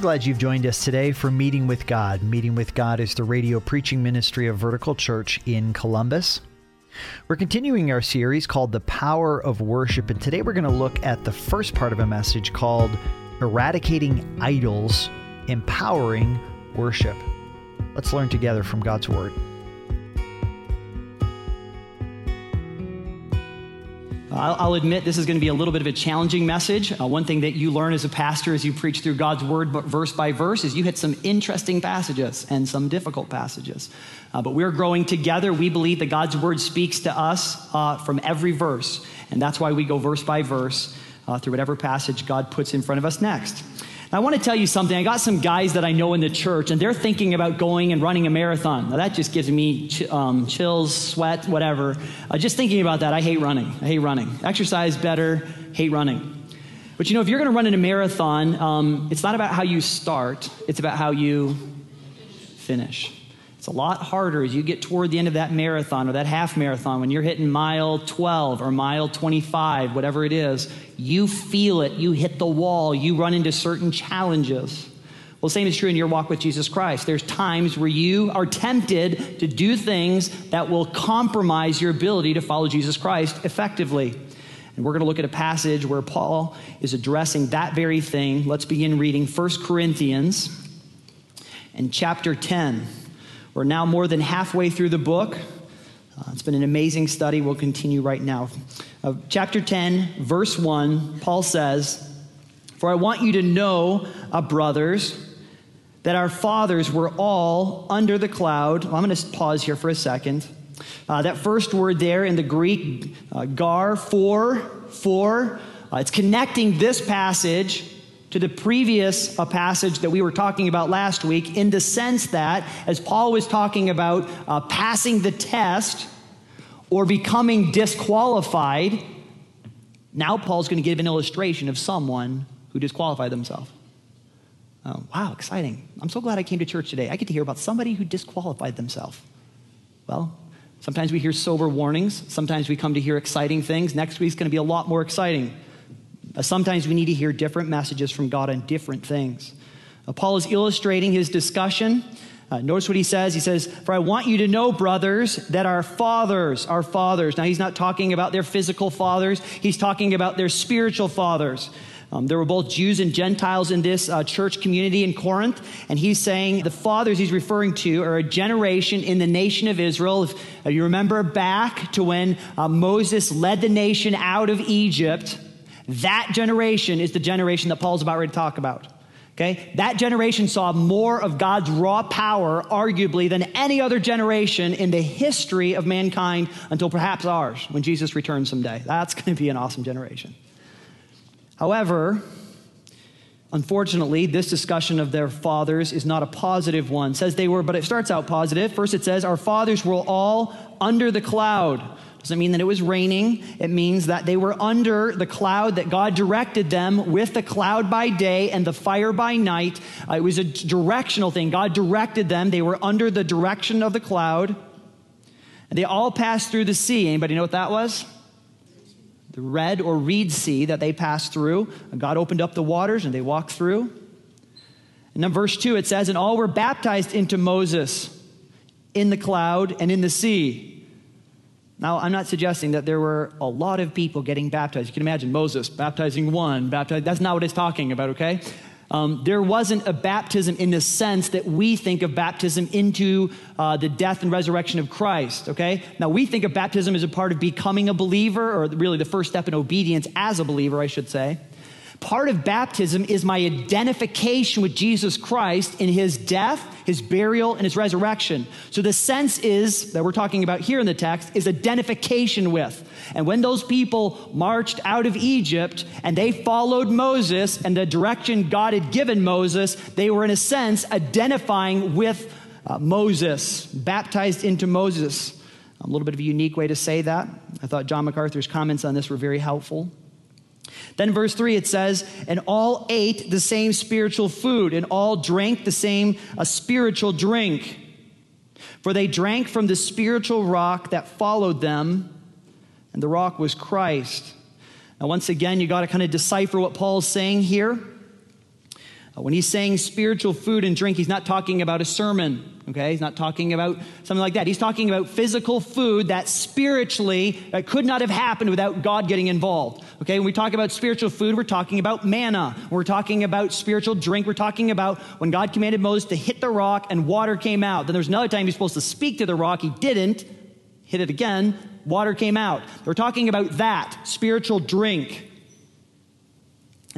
glad you've joined us today for Meeting with God. Meeting with God is the radio preaching ministry of Vertical Church in Columbus. We're continuing our series called The Power of Worship, and today we're going to look at the first part of a message called Eradicating Idols, Empowering Worship. Let's learn together from God's Word. I'll, admit this is going to be a little bit of a challenging message. Uh, one thing that you learn as a pastor as you preach through God's word verse by verse is you hit some interesting passages and some difficult passages. Uh, but we're growing together. We believe that God's word speaks to us uh, from every verse. And that's why we go verse by verse uh, through whatever passage God puts in front of us next. I want to tell you something. I got some guys that I know in the church, and they're thinking about going and running a marathon. Now, that just gives me ch- um, chills, sweat, whatever. Uh, just thinking about that, I hate running. I hate running. Exercise better, hate running. But you know, if you're going to run in a marathon, um, it's not about how you start, it's about how you finish. It's a lot harder as you get toward the end of that marathon or that half marathon when you're hitting mile 12 or mile 25, whatever it is. You feel it, you hit the wall, you run into certain challenges. Well, same is true in your walk with Jesus Christ. There's times where you are tempted to do things that will compromise your ability to follow Jesus Christ effectively. And we're going to look at a passage where Paul is addressing that very thing. Let's begin reading 1 Corinthians and chapter 10. We're now more than halfway through the book. Uh, it's been an amazing study. We'll continue right now. Uh, chapter 10, verse 1, Paul says, For I want you to know, uh, brothers, that our fathers were all under the cloud. Well, I'm going to pause here for a second. Uh, that first word there in the Greek, uh, gar, for, for, uh, it's connecting this passage to the previous uh, passage that we were talking about last week in the sense that, as Paul was talking about uh, passing the test or becoming disqualified, now Paul's going to give an illustration of someone who disqualified themselves. Oh, wow, exciting. I'm so glad I came to church today. I get to hear about somebody who disqualified themselves. Well, sometimes we hear sober warnings, sometimes we come to hear exciting things. Next week's going to be a lot more exciting. Uh, sometimes we need to hear different messages from God on different things. Uh, Paul is illustrating his discussion. Uh, notice what he says. He says, For I want you to know, brothers, that our fathers, our fathers, now he's not talking about their physical fathers, he's talking about their spiritual fathers. Um, there were both Jews and Gentiles in this uh, church community in Corinth, and he's saying the fathers he's referring to are a generation in the nation of Israel. If uh, you remember back to when uh, Moses led the nation out of Egypt, that generation is the generation that Paul's about ready to talk about. Okay? That generation saw more of God's raw power, arguably, than any other generation in the history of mankind until perhaps ours, when Jesus returns someday. That's going to be an awesome generation. However, unfortunately, this discussion of their fathers is not a positive one. It says they were, but it starts out positive. First, it says, Our fathers were all under the cloud. Doesn't mean that it was raining. It means that they were under the cloud that God directed them with the cloud by day and the fire by night. Uh, it was a directional thing. God directed them. They were under the direction of the cloud. And they all passed through the sea. Anybody know what that was? The Red or Reed Sea that they passed through. God opened up the waters and they walked through. And then verse 2 it says, And all were baptized into Moses in the cloud and in the sea. Now, I'm not suggesting that there were a lot of people getting baptized. You can imagine Moses baptizing one, baptized. That's not what it's talking about, okay? Um, there wasn't a baptism in the sense that we think of baptism into uh, the death and resurrection of Christ, okay? Now, we think of baptism as a part of becoming a believer, or really the first step in obedience as a believer, I should say. Part of baptism is my identification with Jesus Christ in his death, his burial, and his resurrection. So the sense is that we're talking about here in the text is identification with. And when those people marched out of Egypt and they followed Moses and the direction God had given Moses, they were in a sense identifying with uh, Moses, baptized into Moses. A little bit of a unique way to say that. I thought John MacArthur's comments on this were very helpful. Then, verse 3, it says, And all ate the same spiritual food, and all drank the same a spiritual drink. For they drank from the spiritual rock that followed them, and the rock was Christ. Now, once again, you got to kind of decipher what Paul's saying here. Uh, when he's saying spiritual food and drink, he's not talking about a sermon, okay? He's not talking about something like that. He's talking about physical food that spiritually that could not have happened without God getting involved. Okay, when we talk about spiritual food, we're talking about manna. We're talking about spiritual drink. We're talking about when God commanded Moses to hit the rock and water came out. Then there's another time he's supposed to speak to the rock. He didn't. Hit it again. Water came out. We're talking about that spiritual drink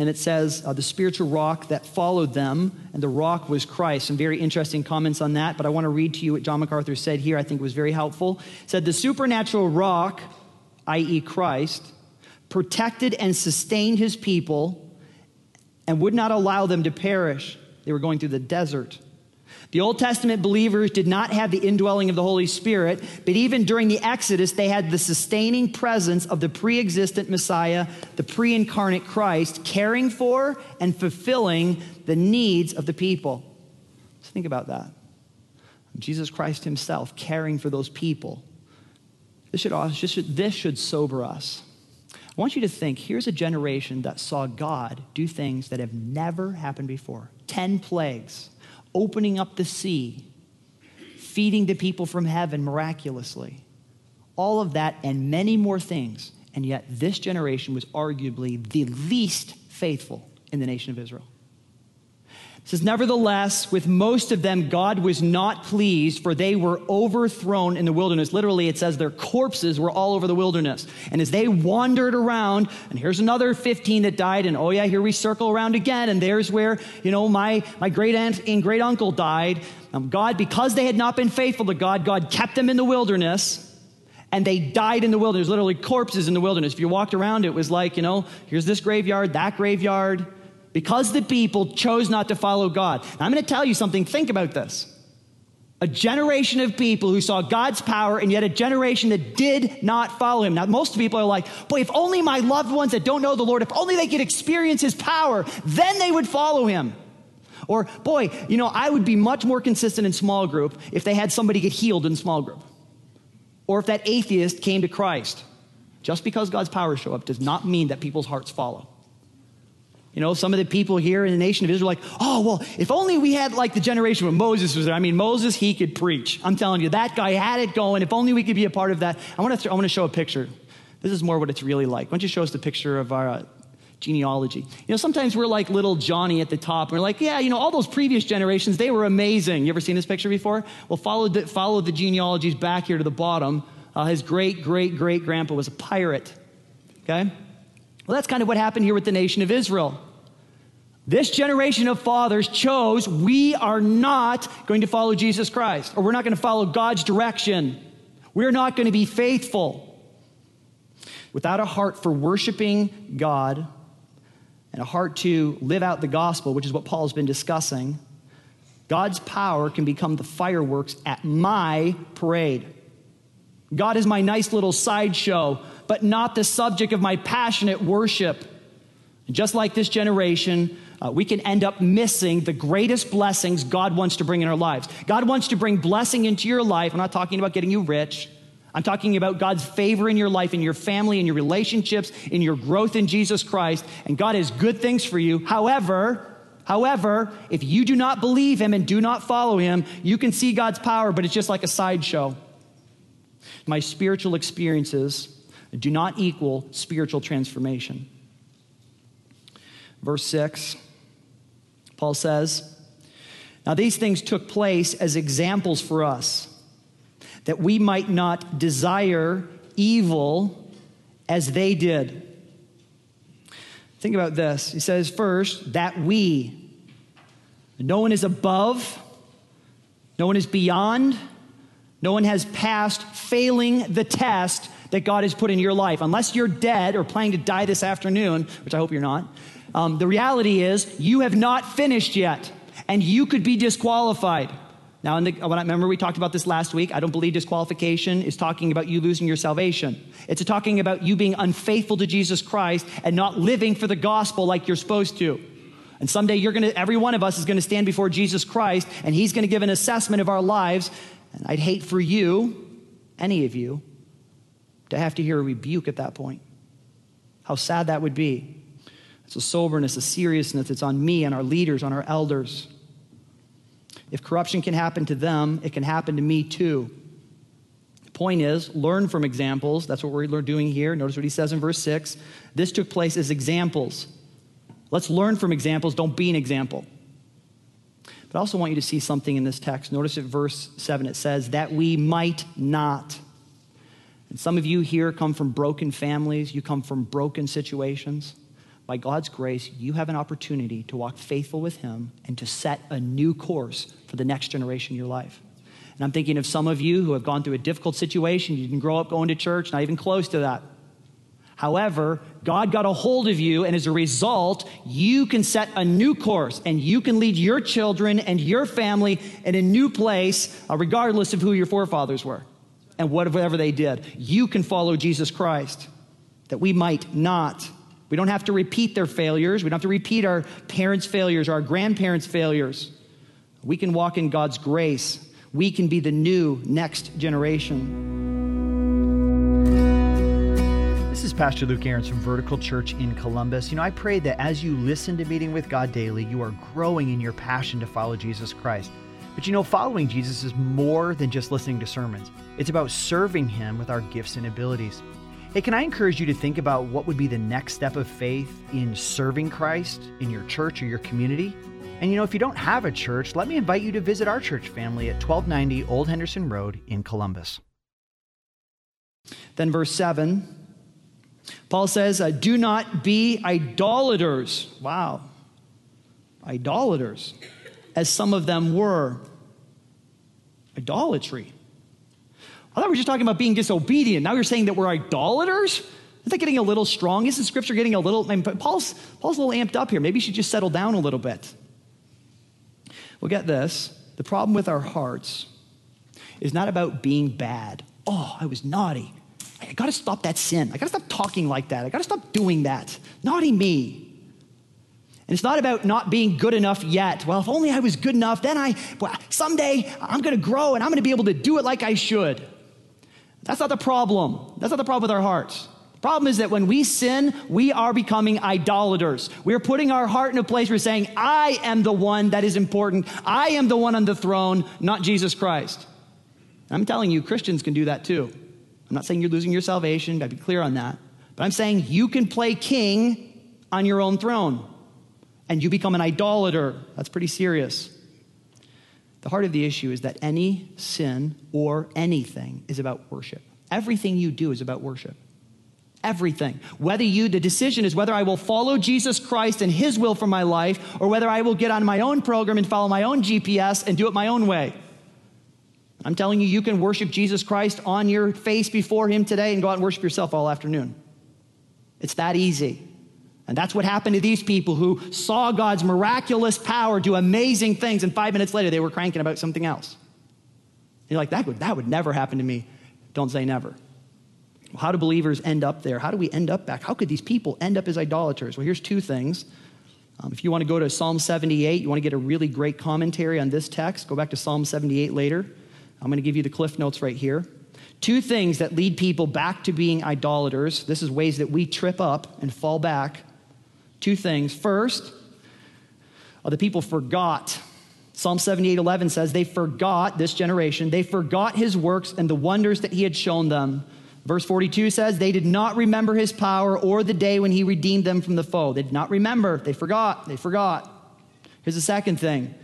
and it says uh, the spiritual rock that followed them, and the rock was Christ. Some very interesting comments on that, but I want to read to you what John MacArthur said here. I think was very helpful. It said the supernatural rock, i.e., Christ, protected and sustained his people and would not allow them to perish. They were going through the desert. The Old Testament believers did not have the indwelling of the Holy Spirit, but even during the Exodus, they had the sustaining presence of the pre existent Messiah, the pre incarnate Christ, caring for and fulfilling the needs of the people. Let's think about that. Jesus Christ Himself caring for those people. This should, this should sober us. I want you to think here's a generation that saw God do things that have never happened before 10 plagues opening up the sea, feeding the people from heaven miraculously. All of that and many more things. And yet, this generation was arguably the least faithful in the nation of Israel. It says, Nevertheless, with most of them, God was not pleased, for they were overthrown in the wilderness. Literally, it says their corpses were all over the wilderness. And as they wandered around, and here's another 15 that died, and oh yeah, here we circle around again, and there's where, you know, my, my great aunt and great uncle died. Um, God, because they had not been faithful to God, God kept them in the wilderness and they died in the wilderness, literally corpses in the wilderness. If you walked around, it was like, you know, here's this graveyard, that graveyard because the people chose not to follow God. Now, I'm going to tell you something. Think about this. A generation of people who saw God's power, and yet a generation that did not follow him. Now, most people are like, boy, if only my loved ones that don't know the Lord, if only they could experience his power, then they would follow him. Or, boy, you know, I would be much more consistent in small group if they had somebody get healed in small group. Or if that atheist came to Christ. Just because God's power show up does not mean that people's hearts follow. You know, some of the people here in the nation of Israel like, oh, well, if only we had like the generation when Moses was there. I mean, Moses, he could preach. I'm telling you, that guy had it going. If only we could be a part of that. I want to, I want to show a picture. This is more what it's really like. Why don't you show us the picture of our uh, genealogy? You know, sometimes we're like little Johnny at the top. And we're like, yeah, you know, all those previous generations, they were amazing. You ever seen this picture before? Well, follow the, follow the genealogies back here to the bottom. Uh, his great, great, great grandpa was a pirate. Okay? Well, that's kind of what happened here with the nation of Israel. This generation of fathers chose we are not going to follow Jesus Christ, or we're not going to follow God's direction. We're not going to be faithful. Without a heart for worshiping God and a heart to live out the gospel, which is what Paul's been discussing, God's power can become the fireworks at my parade. God is my nice little sideshow but not the subject of my passionate worship. And just like this generation, uh, we can end up missing the greatest blessings God wants to bring in our lives. God wants to bring blessing into your life. I'm not talking about getting you rich. I'm talking about God's favor in your life, in your family, in your relationships, in your growth in Jesus Christ. And God has good things for you. However, however, if you do not believe Him and do not follow Him, you can see God's power, but it's just like a sideshow. My spiritual experiences do not equal spiritual transformation. Verse 6, Paul says, Now these things took place as examples for us, that we might not desire evil as they did. Think about this. He says, first, that we, no one is above, no one is beyond, no one has passed failing the test that God has put in your life. Unless you're dead or planning to die this afternoon, which I hope you're not, um, the reality is you have not finished yet, and you could be disqualified. Now, in the, when I remember we talked about this last week, I don't believe disqualification is talking about you losing your salvation. It's talking about you being unfaithful to Jesus Christ and not living for the gospel like you're supposed to. And someday you're going to, every one of us is going to stand before Jesus Christ and he's going to give an assessment of our lives. And I'd hate for you, any of you, to have to hear a rebuke at that point. How sad that would be. It's a soberness, a seriousness It's on me and our leaders, on our elders. If corruption can happen to them, it can happen to me too. The point is, learn from examples. That's what we're doing here. Notice what he says in verse 6. This took place as examples. Let's learn from examples, don't be an example. But I also want you to see something in this text. Notice at verse 7 it says, that we might not. And some of you here come from broken families, you come from broken situations by God's grace, you have an opportunity to walk faithful with Him and to set a new course for the next generation in your life. And I'm thinking of some of you who have gone through a difficult situation. You didn't grow up going to church, not even close to that. However, God got a hold of you, and as a result, you can set a new course and you can lead your children and your family in a new place, uh, regardless of who your forefathers were and whatever they did. You can follow Jesus Christ, that we might not we don't have to repeat their failures. We don't have to repeat our parents' failures, our grandparents' failures. We can walk in God's grace. We can be the new next generation. This is Pastor Luke Ahrens from Vertical Church in Columbus. You know, I pray that as you listen to Meeting with God daily, you are growing in your passion to follow Jesus Christ. But you know, following Jesus is more than just listening to sermons, it's about serving Him with our gifts and abilities. Hey, can I encourage you to think about what would be the next step of faith in serving Christ in your church or your community? And you know, if you don't have a church, let me invite you to visit our church family at 1290 Old Henderson Road in Columbus. Then, verse 7, Paul says, uh, Do not be idolaters. Wow. Idolaters, as some of them were. Idolatry. I thought we were just talking about being disobedient. Now you're saying that we're idolaters? Is that getting a little strong? Isn't scripture getting a little, I mean, Paul's, Paul's a little amped up here. Maybe he should just settle down a little bit. Well, get this. The problem with our hearts is not about being bad. Oh, I was naughty. I got to stop that sin. I got to stop talking like that. I got to stop doing that. Naughty me. And it's not about not being good enough yet. Well, if only I was good enough, then I, well, someday I'm going to grow and I'm going to be able to do it like I should. That's not the problem. That's not the problem with our hearts. The problem is that when we sin, we are becoming idolaters. We are putting our heart in a place where we're saying, I am the one that is important. I am the one on the throne, not Jesus Christ. I'm telling you, Christians can do that too. I'm not saying you're losing your salvation, I'd be clear on that. But I'm saying you can play king on your own throne and you become an idolater. That's pretty serious. The heart of the issue is that any sin or anything is about worship. Everything you do is about worship. Everything. Whether you, the decision is whether I will follow Jesus Christ and His will for my life, or whether I will get on my own program and follow my own GPS and do it my own way. I'm telling you, you can worship Jesus Christ on your face before Him today and go out and worship yourself all afternoon. It's that easy. And that's what happened to these people who saw God's miraculous power do amazing things, and five minutes later they were cranking about something else. You're like, that would, that would never happen to me. Don't say never. Well, how do believers end up there? How do we end up back? How could these people end up as idolaters? Well, here's two things. Um, if you want to go to Psalm 78, you want to get a really great commentary on this text, go back to Psalm 78 later. I'm going to give you the cliff notes right here. Two things that lead people back to being idolaters. This is ways that we trip up and fall back. Two things. First, uh, the people forgot. Psalm 78 11 says, They forgot, this generation, they forgot his works and the wonders that he had shown them. Verse 42 says, They did not remember his power or the day when he redeemed them from the foe. They did not remember. They forgot. They forgot. Here's the second thing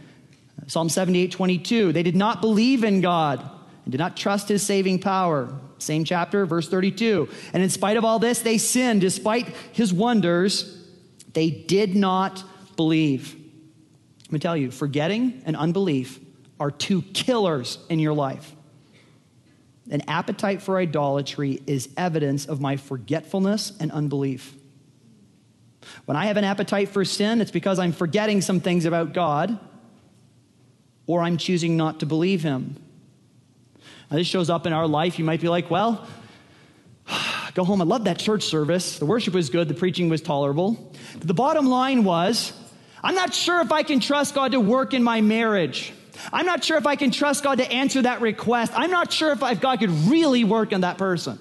Psalm 78 22. They did not believe in God and did not trust his saving power. Same chapter, verse 32. And in spite of all this, they sinned. Despite his wonders, they did not believe. Let me tell you, forgetting and unbelief are two killers in your life. An appetite for idolatry is evidence of my forgetfulness and unbelief. When I have an appetite for sin, it's because I'm forgetting some things about God or I'm choosing not to believe Him. Now, this shows up in our life. You might be like, well, go home. I love that church service. The worship was good, the preaching was tolerable. But the bottom line was I'm not sure if I can trust God to work in my marriage. I'm not sure if I can trust God to answer that request. I'm not sure if God could really work in that person.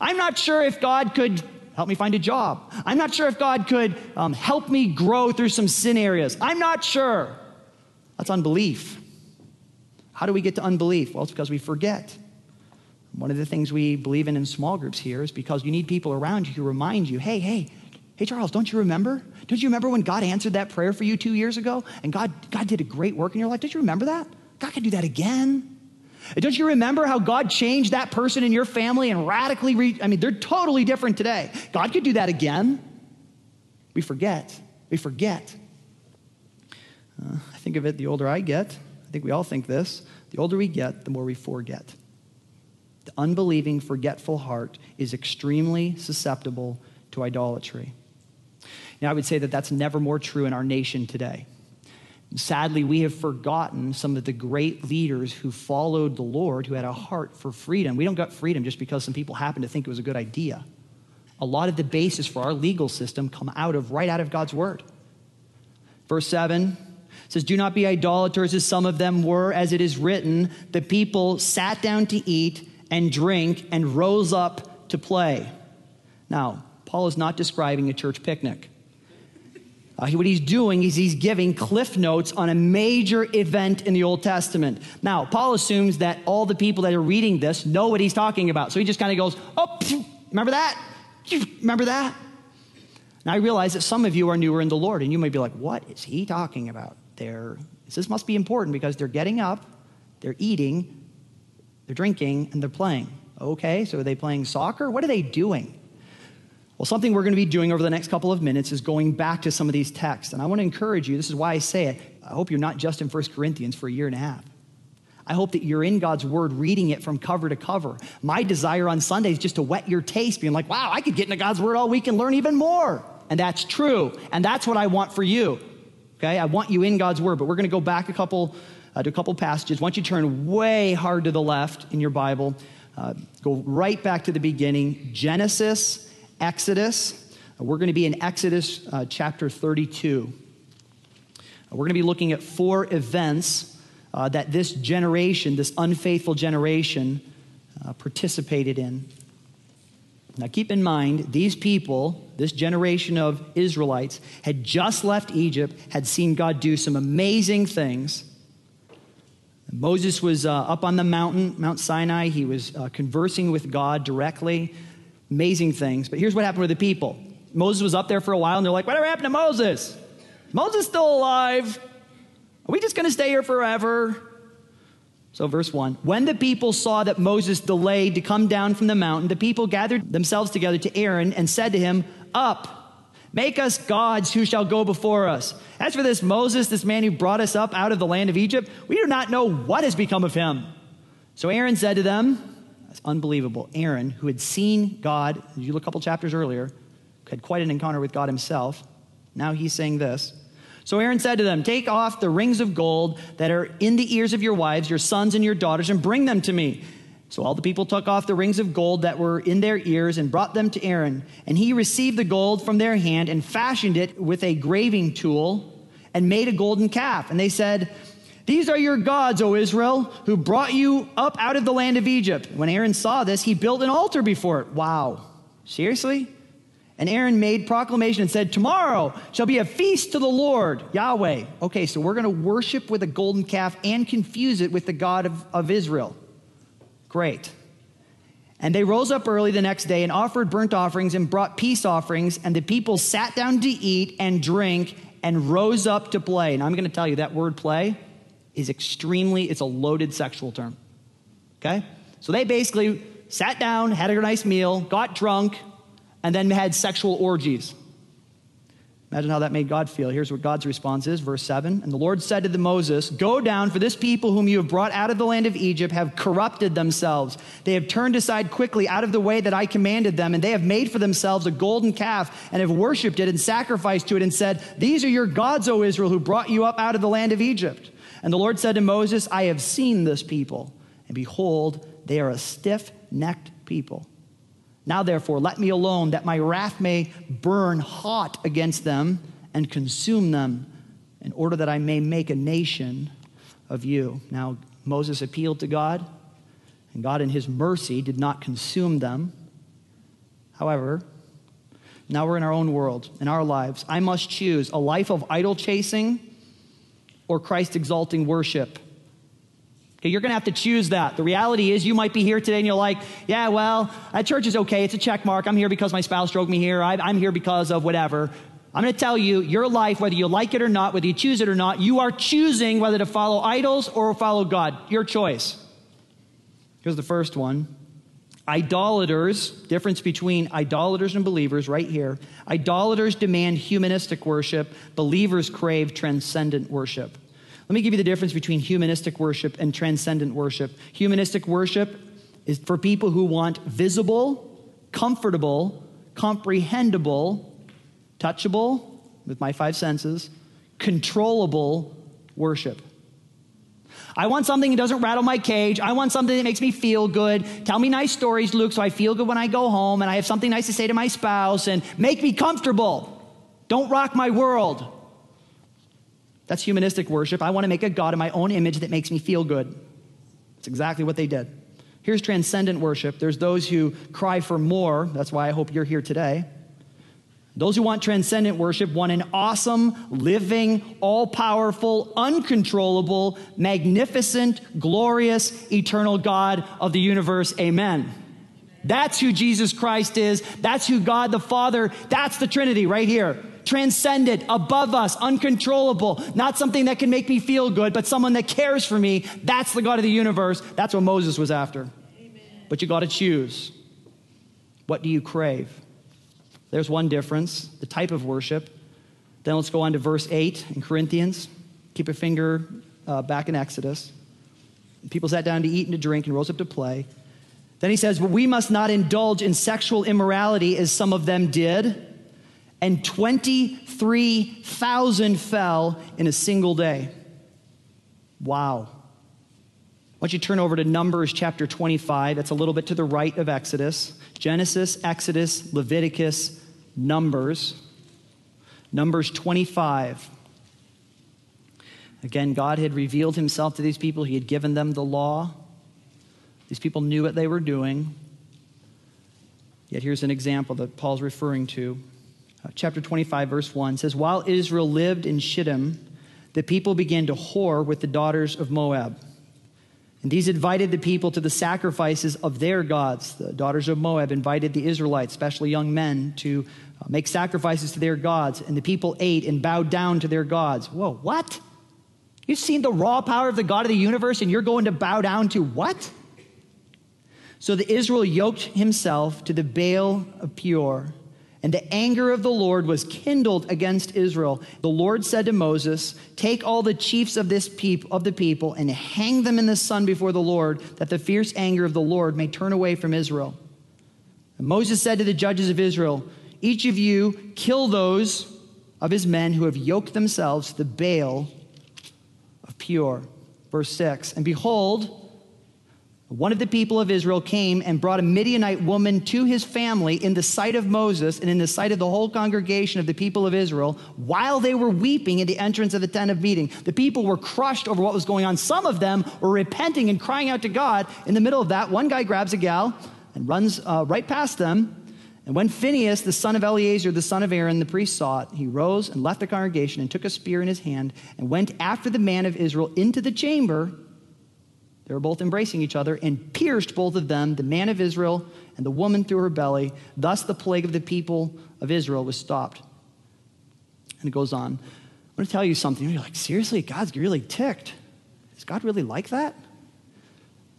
I'm not sure if God could help me find a job. I'm not sure if God could um, help me grow through some sin areas. I'm not sure. That's unbelief. How do we get to unbelief? Well, it's because we forget. One of the things we believe in in small groups here is because you need people around you who remind you, hey, hey, hey, Charles, don't you remember? Don't you remember when God answered that prayer for you two years ago? And God, God did a great work in your life? Don't you remember that? God can do that again. Don't you remember how God changed that person in your family and radically, re- I mean, they're totally different today. God could do that again. We forget. We forget. Uh, I think of it the older I get. I think we all think this. The older we get, the more we forget. The unbelieving, forgetful heart is extremely susceptible to idolatry. Now, I would say that that's never more true in our nation today. Sadly, we have forgotten some of the great leaders who followed the Lord, who had a heart for freedom. We don't get freedom just because some people happen to think it was a good idea. A lot of the basis for our legal system come out of right out of God's word. Verse 7 says, Do not be idolaters as some of them were, as it is written, the people sat down to eat and drink and rose up to play. Now, Paul is not describing a church picnic. Uh, what he's doing is he's giving cliff notes on a major event in the Old Testament. Now, Paul assumes that all the people that are reading this know what he's talking about. So he just kind of goes, Oh, remember that? Remember that? Now, I realize that some of you are newer in the Lord, and you may be like, What is he talking about? There, this must be important because they're getting up, they're eating, they're drinking, and they're playing. Okay, so are they playing soccer? What are they doing? Well, something we're going to be doing over the next couple of minutes is going back to some of these texts. And I want to encourage you, this is why I say it. I hope you're not just in 1 Corinthians for a year and a half. I hope that you're in God's word, reading it from cover to cover. My desire on Sunday is just to whet your taste, being like, wow, I could get into God's word all week and learn even more. And that's true. And that's what I want for you. Okay? I want you in God's word. But we're going to go back a couple, uh, to a couple passages. Once you turn way hard to the left in your Bible, uh, go right back to the beginning Genesis Exodus. We're going to be in Exodus uh, chapter 32. We're going to be looking at four events uh, that this generation, this unfaithful generation, uh, participated in. Now, keep in mind, these people, this generation of Israelites, had just left Egypt, had seen God do some amazing things. Moses was uh, up on the mountain, Mount Sinai. He was uh, conversing with God directly. Amazing things. But here's what happened with the people Moses was up there for a while, and they're like, Whatever happened to Moses? Moses still alive. Are we just going to stay here forever? So, verse 1 When the people saw that Moses delayed to come down from the mountain, the people gathered themselves together to Aaron and said to him, Up, make us gods who shall go before us. As for this Moses, this man who brought us up out of the land of Egypt, we do not know what has become of him. So Aaron said to them, That's unbelievable. Aaron, who had seen God, you look a couple chapters earlier, had quite an encounter with God himself. Now he's saying this. So Aaron said to them, Take off the rings of gold that are in the ears of your wives, your sons, and your daughters, and bring them to me. So all the people took off the rings of gold that were in their ears and brought them to Aaron. And he received the gold from their hand and fashioned it with a graving tool and made a golden calf. And they said, these are your gods, O Israel, who brought you up out of the land of Egypt. When Aaron saw this, he built an altar before it. Wow. Seriously? And Aaron made proclamation and said, Tomorrow shall be a feast to the Lord, Yahweh. Okay, so we're going to worship with a golden calf and confuse it with the God of, of Israel. Great. And they rose up early the next day and offered burnt offerings and brought peace offerings, and the people sat down to eat and drink and rose up to play. And I'm going to tell you that word play is extremely, it's a loaded sexual term. Okay? So they basically sat down, had a nice meal, got drunk, and then had sexual orgies. Imagine how that made God feel. Here's what God's response is, verse 7. And the Lord said to the Moses, Go down, for this people whom you have brought out of the land of Egypt have corrupted themselves. They have turned aside quickly out of the way that I commanded them, and they have made for themselves a golden calf, and have worshipped it and sacrificed to it, and said, These are your gods, O Israel, who brought you up out of the land of Egypt. And the Lord said to Moses, I have seen this people, and behold, they are a stiff necked people. Now, therefore, let me alone, that my wrath may burn hot against them and consume them, in order that I may make a nation of you. Now, Moses appealed to God, and God, in his mercy, did not consume them. However, Now we're in our own world, in our lives. I must choose a life of idol chasing or Christ exalting worship. You're going to have to choose that. The reality is, you might be here today and you're like, yeah, well, that church is okay. It's a check mark. I'm here because my spouse drove me here. I, I'm here because of whatever. I'm going to tell you, your life, whether you like it or not, whether you choose it or not, you are choosing whether to follow idols or follow God. Your choice. Here's the first one Idolaters, difference between idolaters and believers, right here. Idolaters demand humanistic worship, believers crave transcendent worship. Let me give you the difference between humanistic worship and transcendent worship. Humanistic worship is for people who want visible, comfortable, comprehensible, touchable, with my five senses, controllable worship. I want something that doesn't rattle my cage. I want something that makes me feel good. Tell me nice stories, Luke, so I feel good when I go home and I have something nice to say to my spouse and make me comfortable. Don't rock my world. That's humanistic worship. I want to make a God in my own image that makes me feel good. That's exactly what they did. Here's transcendent worship. There's those who cry for more. That's why I hope you're here today. Those who want transcendent worship want an awesome, living, all powerful, uncontrollable, magnificent, glorious, eternal God of the universe. Amen. That's who Jesus Christ is. That's who God the Father, that's the Trinity right here. Transcendent, above us, uncontrollable, not something that can make me feel good, but someone that cares for me. That's the God of the universe. That's what Moses was after. Amen. But you got to choose. What do you crave? There's one difference the type of worship. Then let's go on to verse 8 in Corinthians. Keep a finger uh, back in Exodus. People sat down to eat and to drink and rose up to play. Then he says, But we must not indulge in sexual immorality as some of them did. And 23,000 fell in a single day. Wow. Why don't you turn over to Numbers chapter 25? That's a little bit to the right of Exodus. Genesis, Exodus, Leviticus, Numbers. Numbers 25. Again, God had revealed himself to these people, He had given them the law. These people knew what they were doing. Yet here's an example that Paul's referring to. Uh, chapter 25, verse 1 says, While Israel lived in Shittim, the people began to whore with the daughters of Moab. And these invited the people to the sacrifices of their gods. The daughters of Moab invited the Israelites, especially young men, to uh, make sacrifices to their gods. And the people ate and bowed down to their gods. Whoa, what? You've seen the raw power of the God of the universe, and you're going to bow down to what? So the Israel yoked himself to the Baal of Peor and the anger of the Lord was kindled against Israel. The Lord said to Moses, Take all the chiefs of this peop- of the people and hang them in the sun before the Lord, that the fierce anger of the Lord may turn away from Israel. And Moses said to the judges of Israel, Each of you kill those of his men who have yoked themselves to the Baal of Peor. Verse 6 And behold, one of the people of Israel came and brought a Midianite woman to his family in the sight of Moses and in the sight of the whole congregation of the people of Israel while they were weeping at the entrance of the tent of meeting. The people were crushed over what was going on. Some of them were repenting and crying out to God. In the middle of that, one guy grabs a gal and runs uh, right past them. And when Phinehas, the son of Eleazar, the son of Aaron, the priest, saw it, he rose and left the congregation and took a spear in his hand and went after the man of Israel into the chamber they were both embracing each other and pierced both of them, the man of Israel and the woman through her belly. Thus the plague of the people of Israel was stopped. And it goes on. I'm going to tell you something. You're like, seriously? God's really ticked. Is God really like that?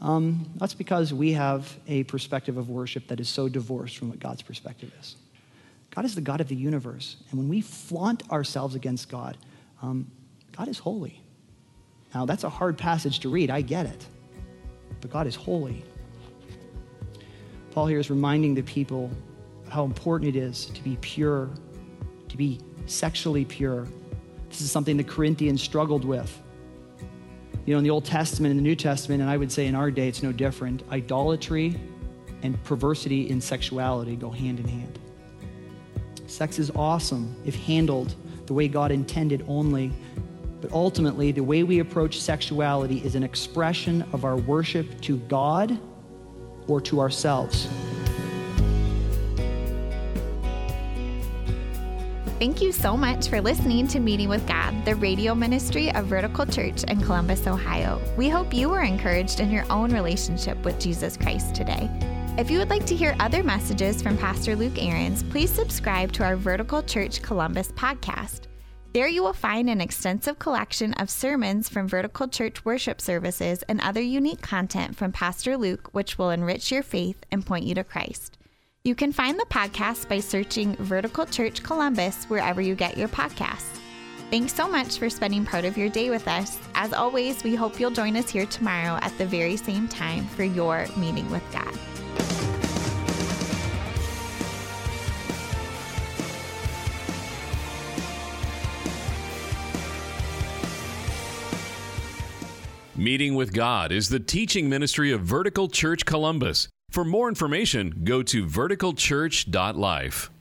Um, that's because we have a perspective of worship that is so divorced from what God's perspective is. God is the God of the universe. And when we flaunt ourselves against God, um, God is holy. Now, that's a hard passage to read. I get it but God is holy. Paul here is reminding the people how important it is to be pure, to be sexually pure. This is something the Corinthians struggled with. You know, in the Old Testament and the New Testament, and I would say in our day it's no different, idolatry and perversity in sexuality go hand in hand. Sex is awesome if handled the way God intended only, but ultimately, the way we approach sexuality is an expression of our worship to God or to ourselves. Thank you so much for listening to Meeting with God, the radio ministry of Vertical Church in Columbus, Ohio. We hope you were encouraged in your own relationship with Jesus Christ today. If you would like to hear other messages from Pastor Luke Ahrens, please subscribe to our Vertical Church Columbus podcast. There you will find an extensive collection of sermons from Vertical Church worship services and other unique content from Pastor Luke, which will enrich your faith and point you to Christ. You can find the podcast by searching Vertical Church Columbus wherever you get your podcasts. Thanks so much for spending part of your day with us. As always, we hope you'll join us here tomorrow at the very same time for your meeting with God. Meeting with God is the teaching ministry of Vertical Church Columbus. For more information, go to verticalchurch.life.